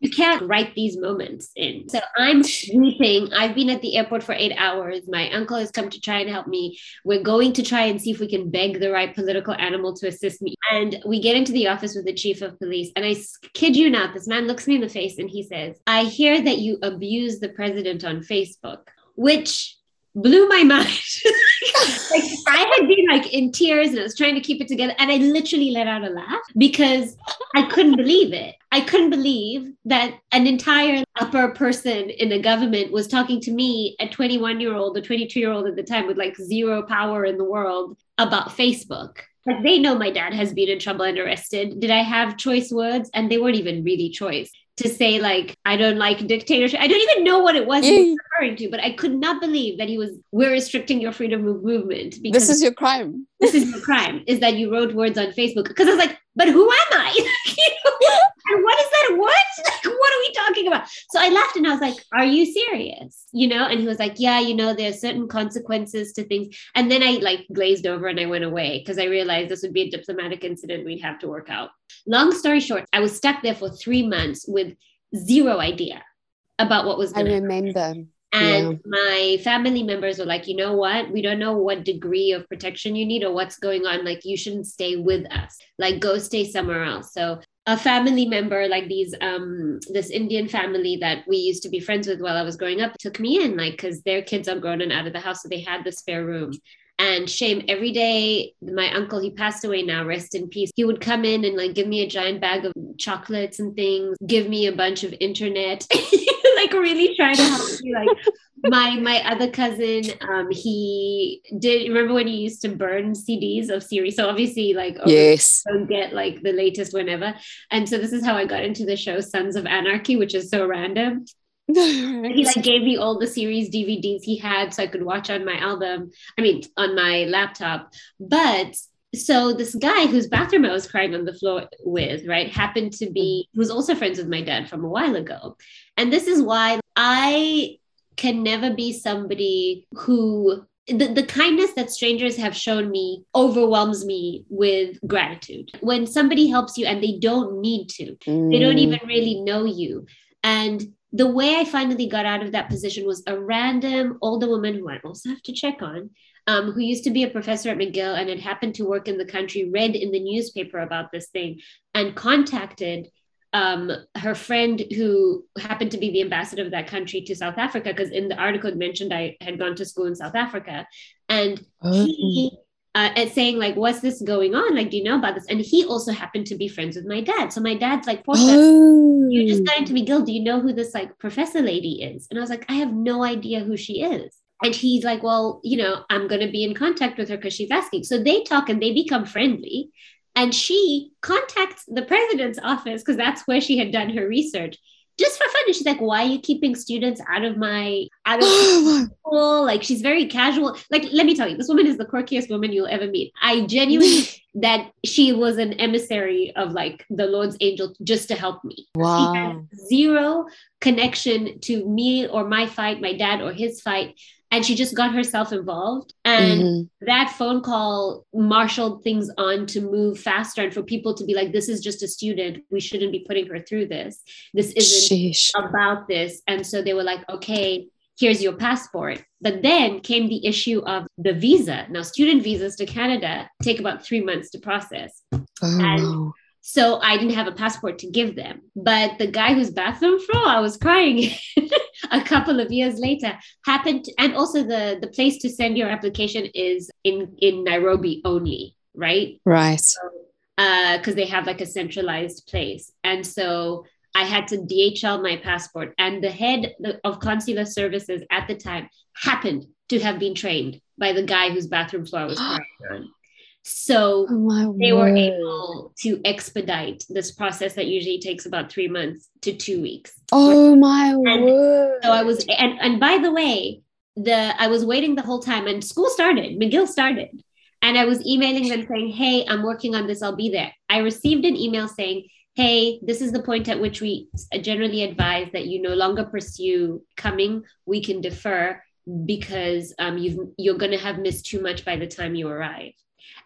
you can't write these moments in. So I'm sleeping. I've been at the airport for eight hours. My uncle has come to try and help me. We're going to try and see if we can beg the right political animal to assist me. And we get into the office with the chief of police. And I kid you not, this man looks me in the face and he says, I hear that you abuse the president on Facebook, which blew my mind. [laughs] like [laughs] I had been like in tears and I was trying to keep it together. And I literally let out a laugh because I couldn't believe it. I couldn't believe that an entire upper person in the government was talking to me, a 21 year old, a 22 year old at the time with like zero power in the world about Facebook. Like they know my dad has been in trouble and arrested. Did I have choice words? And they weren't even really choice to say like I don't like dictatorship. I don't even know what it was yeah. he was [laughs] referring to, but I could not believe that he was we're restricting your freedom of movement because this is your crime. this is your crime is that you wrote words on Facebook because I was like, but who am I? [laughs] and what is that? What? [laughs] Like, what are we talking about? So I laughed and I was like, are you serious? You know? And he was like, yeah, you know, there are certain consequences to things. And then I like glazed over and I went away because I realized this would be a diplomatic incident we'd have to work out. Long story short, I was stuck there for three months with zero idea about what was going I remember. Happen. And yeah. my family members were like, you know what? We don't know what degree of protection you need or what's going on. Like, you shouldn't stay with us. Like, go stay somewhere else. So a family member like these um this indian family that we used to be friends with while i was growing up took me in like because their kids are grown and out of the house so they had the spare room and shame every day. My uncle he passed away now rest in peace. He would come in and like give me a giant bag of chocolates and things give me a bunch of internet [laughs] like really trying to help me like my my other cousin um he did remember when he used to burn cds of series? So obviously like oh, yes. don't get like the latest whenever. And so this is how i got into the show sons of anarchy which is so random he like gave me all the series dvds he had so i could watch on my album i mean on my laptop but so this guy whose bathroom I was crying on the floor with, right, happened to be who was also friends with my dad from a while ago. And this is why I can never be somebody who the, the kindness that strangers have shown me overwhelms me with gratitude. When somebody helps you and they don't need to, mm. they don't mm. even really know you. And the way I finally got out of that position was a random older woman who I also have to check on, um, who used to be a professor at McGill and had happened to work in the country, read in the newspaper about this thing, and contacted um, her friend who happened to be the ambassador of that country to South Africa, because in the article it mentioned I had gone to school in South Africa, and he uh, and saying like, "What's this going on? Like, do you know about this?" And he also happened to be friends with my dad. So my dad's like, oh. "You just got into McGill. Do you know who this like professor lady is?" And I was like, "I have no idea who she is." And he's like, "Well, you know, I'm going to be in contact with her because she's asking." So they talk and they become friendly. And she contacts the president's office because that's where she had done her research just for fun. And she's like, why are you keeping students out of my out of [gasps] oh school? Like she's very casual. Like, let me tell you, this woman is the quirkiest woman you'll ever meet. I genuinely [laughs] that she was an emissary of like the Lord's angel just to help me. Wow. zero connection to me or my fight, my dad or his fight and she just got herself involved. And mm-hmm. that phone call marshaled things on to move faster and for people to be like this is just a student. We shouldn't be putting her through this. This isn't Sheesh. about this. And so they were like okay here's your passport. But then came the issue of the visa. Now student visas to canada take about three months to process. Oh. and so I didn't have a passport to give them. But the guy whose bathroom floor I was crying [laughs] a couple of years later happened, to, and also the the place to send your application is in in Nairobi only, right? Right. Because so, uh, they have like a centralized place, and so I had to DHL my passport, and the head of consular services at the time happened to have been trained by the guy whose bathroom floor I was [gasps] crying on. So oh they were able to expedite this process that usually takes about three months to two weeks. Oh my and word. So I was and, and by the way, the I was waiting the whole time and school started, McGill started. And I was emailing them saying, Hey, I'm working on this, I'll be there. I received an email saying, Hey, this is the point at which we generally advise that you no longer pursue coming. We can defer because um, you've, you're going to have missed too much by the time you arrive.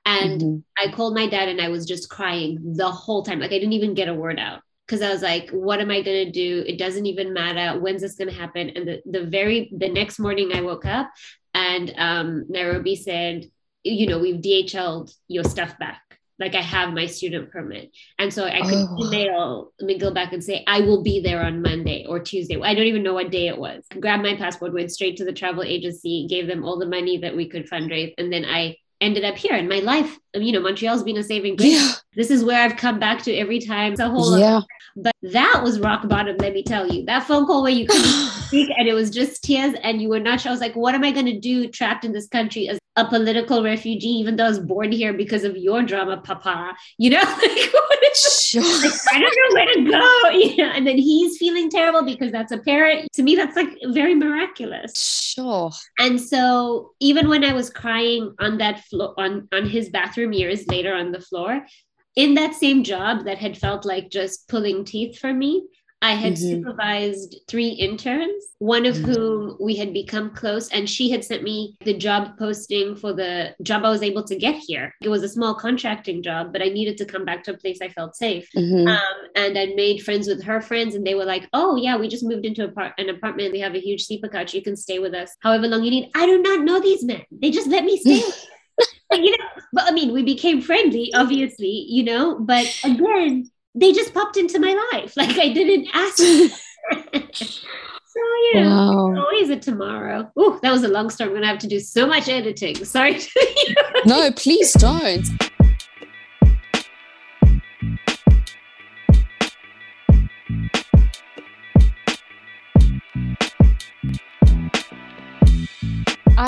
And mm-hmm. I called my dad and I was just crying the whole time. Like I didn't even get a word out because I was like, what am I going to do? It doesn't even matter. When's this going to happen? And the, the very, the next morning I woke up and um, Nairobi said, you know, we've DHL'd your stuff back. Like I have my student permit. And so I could oh. email McGill back and say, I will be there on Monday or Tuesday. I don't even know what day it was. Grabbed my passport, went straight to the travel agency, gave them all the money that we could fundraise. And then I ended up here in my life. You know, Montreal's been a saving grace. Yeah. This is where I've come back to every time. It's a whole yeah. But that was rock bottom, let me tell you. That phone call where you couldn't [sighs] speak and it was just tears and you were not sure. I was like, what am I going to do trapped in this country as a political refugee, even though I was born here because of your drama, Papa? You know, [laughs] like, sure. like, I don't know where to go. [laughs] You know, and then he's feeling terrible because that's a parent. To me, that's like very miraculous. Sure. And so even when I was crying on that floor, on, on his bathroom years later on the floor, in that same job that had felt like just pulling teeth for me, I had mm-hmm. supervised three interns, one of mm-hmm. whom we had become close, and she had sent me the job posting for the job I was able to get here. It was a small contracting job, but I needed to come back to a place I felt safe. Mm-hmm. Um, and I made friends with her friends, and they were like, "Oh yeah, we just moved into an apartment. We have a huge sleeper couch. You can stay with us however long you need." I do not know these men. They just let me stay. [laughs] you know, but I mean, we became friendly, obviously, you know, but again, they just popped into my life. [laughs] Like I didn't ask. [laughs] so you know, wow. always a tomorrow. Oh, that was a long story. I'm gonna have to do so much editing. Sorry. [laughs] no, please don't.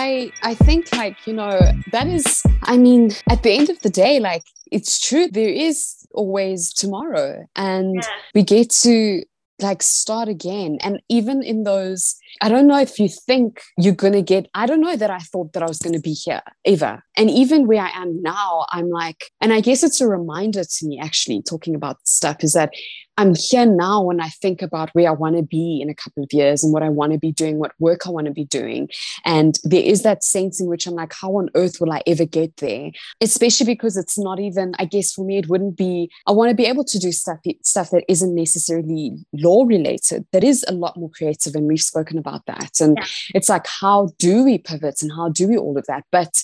I I think like you know that is I mean at the end of the day like it's true there is always tomorrow and yeah. we get to like start again and even in those i don't know if you think you're going to get i don't know that i thought that i was going to be here ever and even where i am now i'm like and i guess it's a reminder to me actually talking about stuff is that I'm here now when I think about where I want to be in a couple of years and what I want to be doing, what work I want to be doing. And there is that sense in which I'm like, how on earth will I ever get there? Especially because it's not even, I guess for me, it wouldn't be, I want to be able to do stuff, stuff that isn't necessarily law related, that is a lot more creative. And we've spoken about that. And yeah. it's like, how do we pivot and how do we all of that? But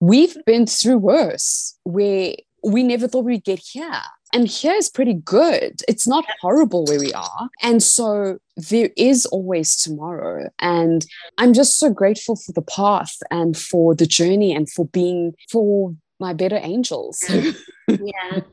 we've been through worse where we never thought we'd get here. and here is pretty good. It's not horrible where we are. And so there is always tomorrow. And I'm just so grateful for the path and for the journey and for being, for my better angels. Yeah. [laughs]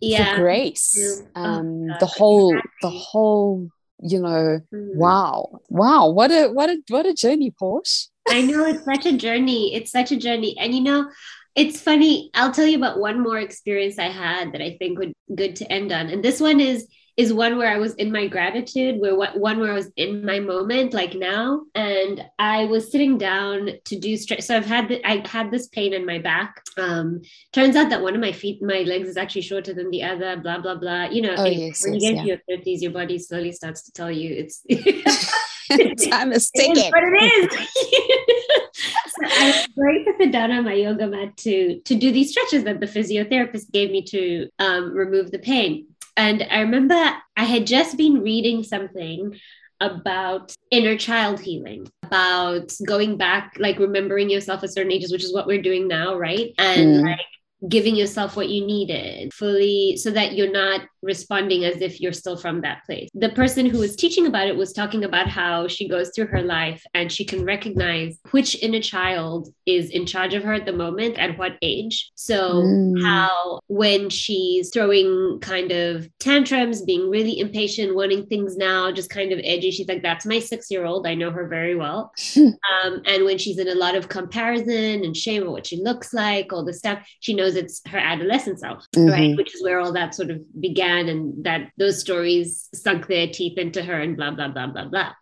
Yeah. grace. Um, oh, the whole, the whole, you know, mm. wow. Wow. What a, what a, what a journey, Portia. I know it's such a journey. It's such a journey. And you know, it's funny. I'll tell you about one more experience I had that I think would good to end on. And this one is is one where I was in my gratitude, where what one where I was in my moment, like now, and I was sitting down to do stretch. So I've had the, I had this pain in my back. Um, turns out that one of my feet, my legs, is actually shorter than the other. Blah blah blah. You know, oh, yes, when yes, you get yeah. to your thirties, your body slowly starts to tell you it's. [laughs] [laughs] Time is ticking. But it is. [laughs] so I was going to sit down on my yoga mat to to do these stretches that the physiotherapist gave me to um, remove the pain. And I remember I had just been reading something about inner child healing, about going back, like remembering yourself at certain ages, which is what we're doing now, right? And mm. like giving yourself what you needed fully so that you're not responding as if you're still from that place. The person who was teaching about it was talking about how she goes through her life and she can recognize which inner child is in charge of her at the moment at what age. So, mm. how when she's throwing kind of tantrums, being really impatient, wanting things now, just kind of edgy, she's like, That's my six year old. I know her very well. [laughs] um, and when she's in a lot of comparison and shame of what she looks like, all the stuff, she knows it's her adolescent self, mm-hmm. right? Which is where all that sort of began and that those stories sunk their teeth into her and blah, blah, blah, blah, blah.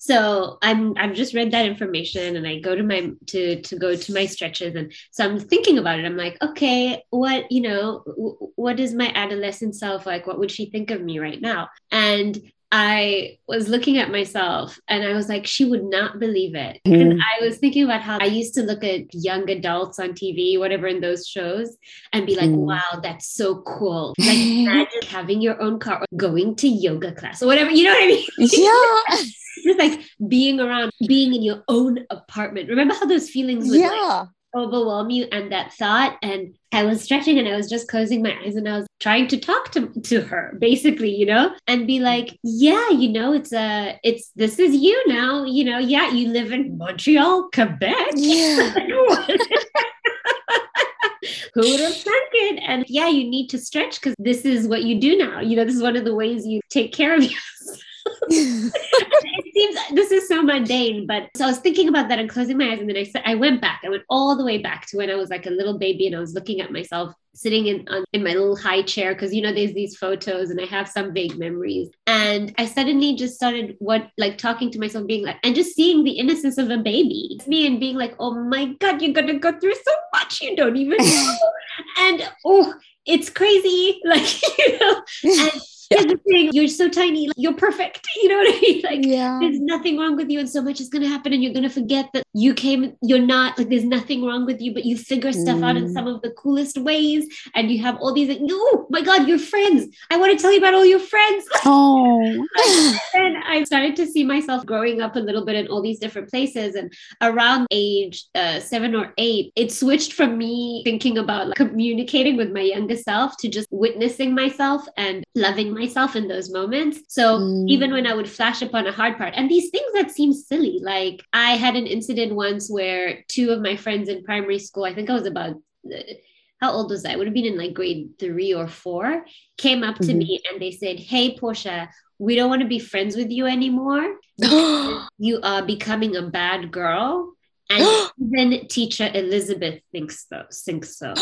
So I'm I've just read that information and I go to my to to go to my stretches and so I'm thinking about it. I'm like, okay, what you know, what is my adolescent self like? What would she think of me right now? And I was looking at myself and I was like, she would not believe it. Mm. And I was thinking about how I used to look at young adults on TV, whatever, in those shows, and be like, mm. wow, that's so cool. [laughs] Like, imagine having your own car or going to yoga class or whatever. You know what I mean? Yeah. [laughs] Just like being around, being in your own apartment. Remember how those feelings yeah. like, overwhelm you and that thought. And i was stretching and i was just closing my eyes and i was trying to talk to, to her basically you know and be like yeah you know it's a it's this is you now you know yeah you live in montreal quebec. Yeah. [laughs] Who would have thunk it? And yeah you need to stretch because this is what you do now. You know this is one of the ways you take care of [laughs] yourself [laughs] seems this is so mundane, but so I was thinking about that and closing my eyes, and then I I went back. I went all the way back to when I was like a little baby, and I was looking at myself sitting in on, in my little high chair because you know there's these photos, and I have some vague memories. And I suddenly just started what like talking to myself, being like, and just seeing the innocence of a baby, it's me, and being like, oh my god, you're gonna go through so much you don't even [laughs] know, and oh, it's crazy, [laughs] like you know, [laughs] and yeah. the thing, you're so tiny, you're perfect. [laughs] You know what I mean? Like yeah. there's nothing wrong with you, and so much is gonna happen, and you're gonna forget that you came, you're not like there's nothing wrong with you, but you figure stuff mm. out in mm. some of the coolest ways, and you have all these like, oh my god, your friends. I want to tell you about all your friends. [laughs] Oh. [laughs] and I started to see myself growing up a little bit in all these different places. And around age uh, seven or eight, it switched from me thinking about like, communicating with my younger self to just witnessing myself and loving myself in those moments. So mm. even when I would flash upon a hard part, and these things that seem silly, like I had an incident once where two of my friends in primary school, I think I was about uh, how old was I? I would have been in like grade three or four, came up to mm-hmm. me and they said, Hey, Portia, we don't want to be friends with you anymore. you are becoming a bad girl. And even teacher Elizabeth thinks so, thinks so.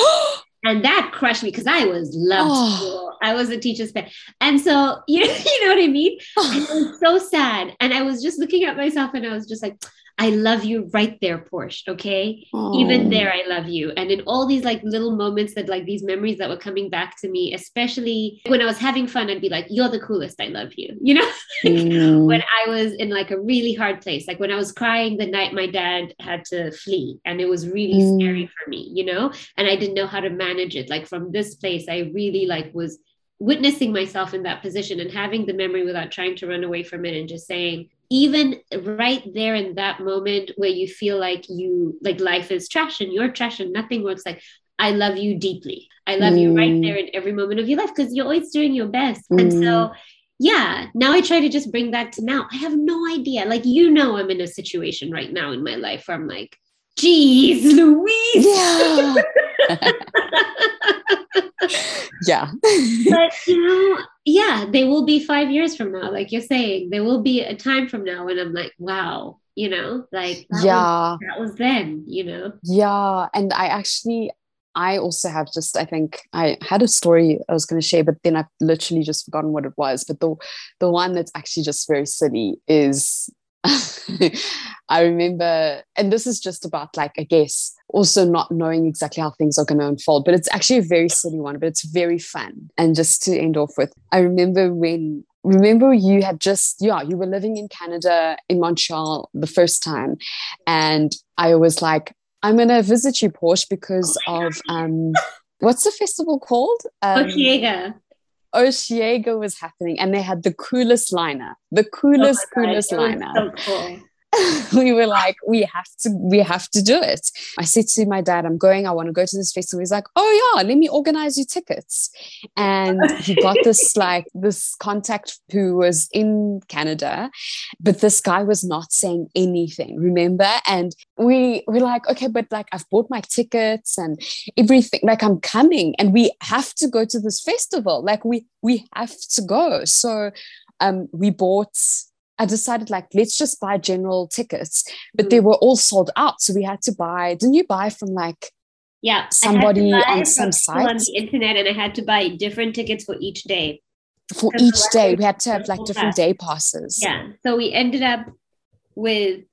And that crushed me because I was loved oh. school. I was a teacher's pet. And so, [laughs] you know, you know what I mean? And it was so sad. And I was just looking at myself and I was just like, I love you right there, Portia. Okay. Oh. Even there, I love you. And in all these like little moments that like these memories that were coming back to me, especially when I was having fun, I'd be like, you're the coolest. I love you. You know, [laughs] mm. when I was in like a really hard place, like when I was crying the night my dad had to flee and it was really mm. scary for me, you know, and I didn't know how to manage it. Like from this place, I really like was witnessing myself in that position and having the memory without trying to run away from it and just saying even right there in that moment where you feel like you like life is trash and you're trash and nothing works like I love you deeply. I love mm. you right there in every moment of your life because you're always doing your best. Mm. And so, mm. yeah, now I try to just bring that to now. I have no idea. Like, you know, I'm in a situation right now in my life where I'm like, geez, Louise. Yeah. [laughs] yeah. [laughs] but, you know, yeah, they will be five years from now, like you're saying. There will be a time from now when I'm like, wow, you know, like, that yeah, was, that was then, you know. Yeah. And I actually, I also have just, I think I had a story I was going to share, but then I've literally just forgotten what it was. But the the one that's actually just very silly is [laughs] I remember, and this is just about like, I guess, also not knowing exactly how things are going to unfold, but it's actually a very silly one, but it's very fun. And just to end off with, I remember when remember you had just yeah you were living in canada in montreal the first time and i was like I'm gonna visit you, Portia, because of um, what's the festival called? [laughs] Um, Osheaga. Osheaga was happening, and they had the coolest liner, the coolest, oh coolest liner. So cool. [laughs] we were like, we have to, we have to do it. I said to my dad, I'm going, I want to go to this festival. He's like, oh yeah, let me organize you tickets. And he got this [laughs] like this contact who was in Canada, but this guy was not saying anything, remember? And we were like, okay, but like I've bought my tickets and everything, like I'm coming and we have to go to this festival. Like we we have to go. So um we bought I decided like let's just buy general tickets, but they mm. were all sold out. So we had to buy. Didn't you buy from like yeah somebody on some site on the internet, and I had to buy different tickets for each day. For each day, we had to have like different day passes. Yeah, so we ended up with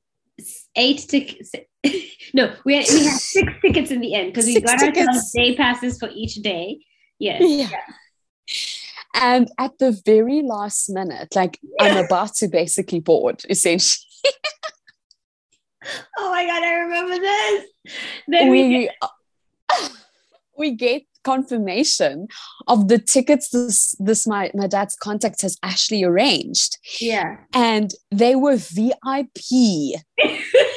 eight tickets. [laughs] no, we had, we had [laughs] six tickets in the end because we got tickets. ourselves day passes for each day. Yes. Yeah. yeah. And at the very last minute, like I'm about to basically board, essentially. [laughs] oh my god, I remember this. Then we we, get- [laughs] we get confirmation of the tickets this this my my dad's contact has actually arranged. Yeah. And they were VIP. [laughs]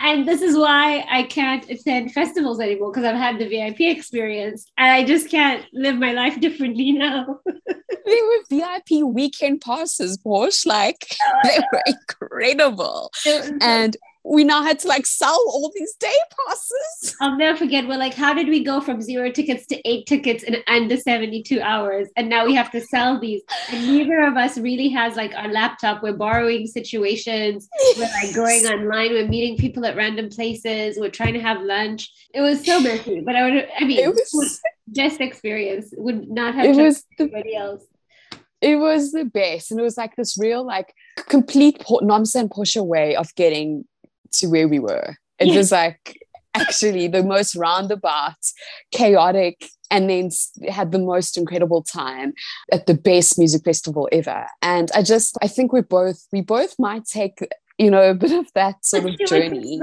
and this is why I can't attend festivals anymore because I've had the VIP experience and I just can't live my life [laughs] differently now. [laughs] they were VIP weekend passes, Portia. Like they were incredible. And we now had to like sell all these day passes. [laughs] I'll never forget. We're like, how did we go from zero tickets to eight tickets in under 72 hours? And now we have to sell these. And neither of us really has like our laptop. We're borrowing situations. We're like going online. We're meeting people at random places. We're trying to have lunch. It was so messy. But I would, I mean, it was just experience. Would not have it was anybody else it was the best and it was like this real like complete nonsense push away of getting to where we were. It was like actually the most roundabout, chaotic, and then had the most incredible time at the best music festival ever. And I just, I think we both, we both might take you know a bit of that sort of journey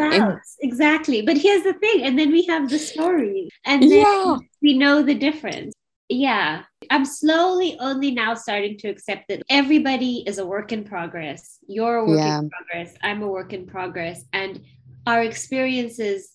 exactly but here's the thing and then we have the story and then yeah. we know the difference yeah. I'm slowly only now starting to accept that everybody is a work in progress. You're a work yeah. in progress. I'm a work in progress. And our experiences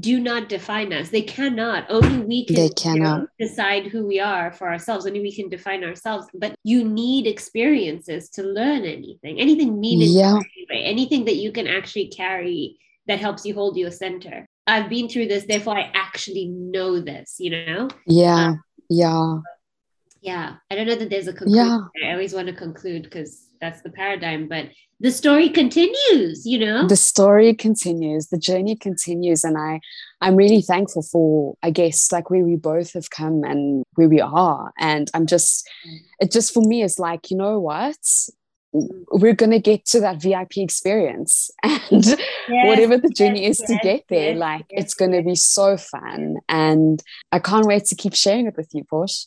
do not define us. They cannot. Only we can they cannot. You know, decide who we are for ourselves. Only we can define ourselves. But you need experiences to learn anything. Anything meaningful yeah. anyway anything that you can actually carry that helps you hold your center. I've been through this, therefore I actually know this, you know? Yeah. Um, yeah. Yeah. I don't know that there's a conclusion yeah. i always want to conclude because that's the paradigm but the story continues you know? The story continues. The journey continues. And i i'm really thankful for i guess like where we both have come and where we are. And i'm just mm. it just for me is like you know what we're going to get to that VIP experience. [laughs] And yes, whatever the journey yes, is to get there, yes, like it's going to be so fun. And I can't wait to keep sharing it with you, Portia.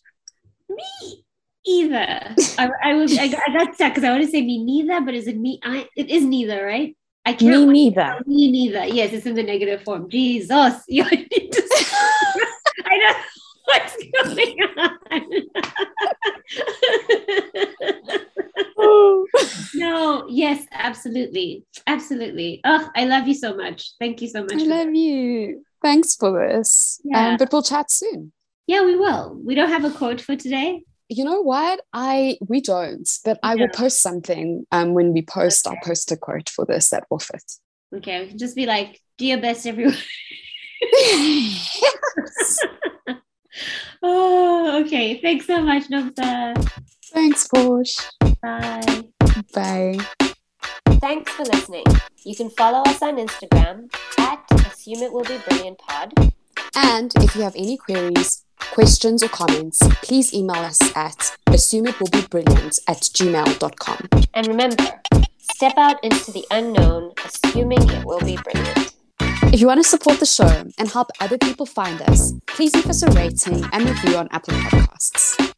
Me either. I, I was I got, I got stuck because I want to say me neither, but is it me? I it is neither, right? I can't. Me neither. Oh, me neither. Yes, it's in the negative form. Jesus, [laughs] you need to. I know what's going on. [laughs] no, yes, absolutely. Absolutely. Oh, I love you so much. Thank you so much. I love that. you. Thanks for this. Yeah. Um, but we'll chat soon. Yeah, we will. We don't have a quote for today. You know what? I we don't, but I will post something. Um, when we post, I'll Okay. post a quote for this that will fit. Okay, we can just be like, do your best, everyone. [laughs] [laughs] [laughs] oh, okay. Thanks so much, Nomsa. Thanks, Posh. Bye. Bye. Thanks for listening. You can follow us on Instagram at Assume It Will Be Brilliant Pod. And if you have any queries, questions, or comments, please email us at assumeitwillbebrilliant at gmail.com. And remember, step out into the unknown, assuming it will be brilliant. If you want to support the show and help other people find us, please leave us a rating and review on Apple Podcasts.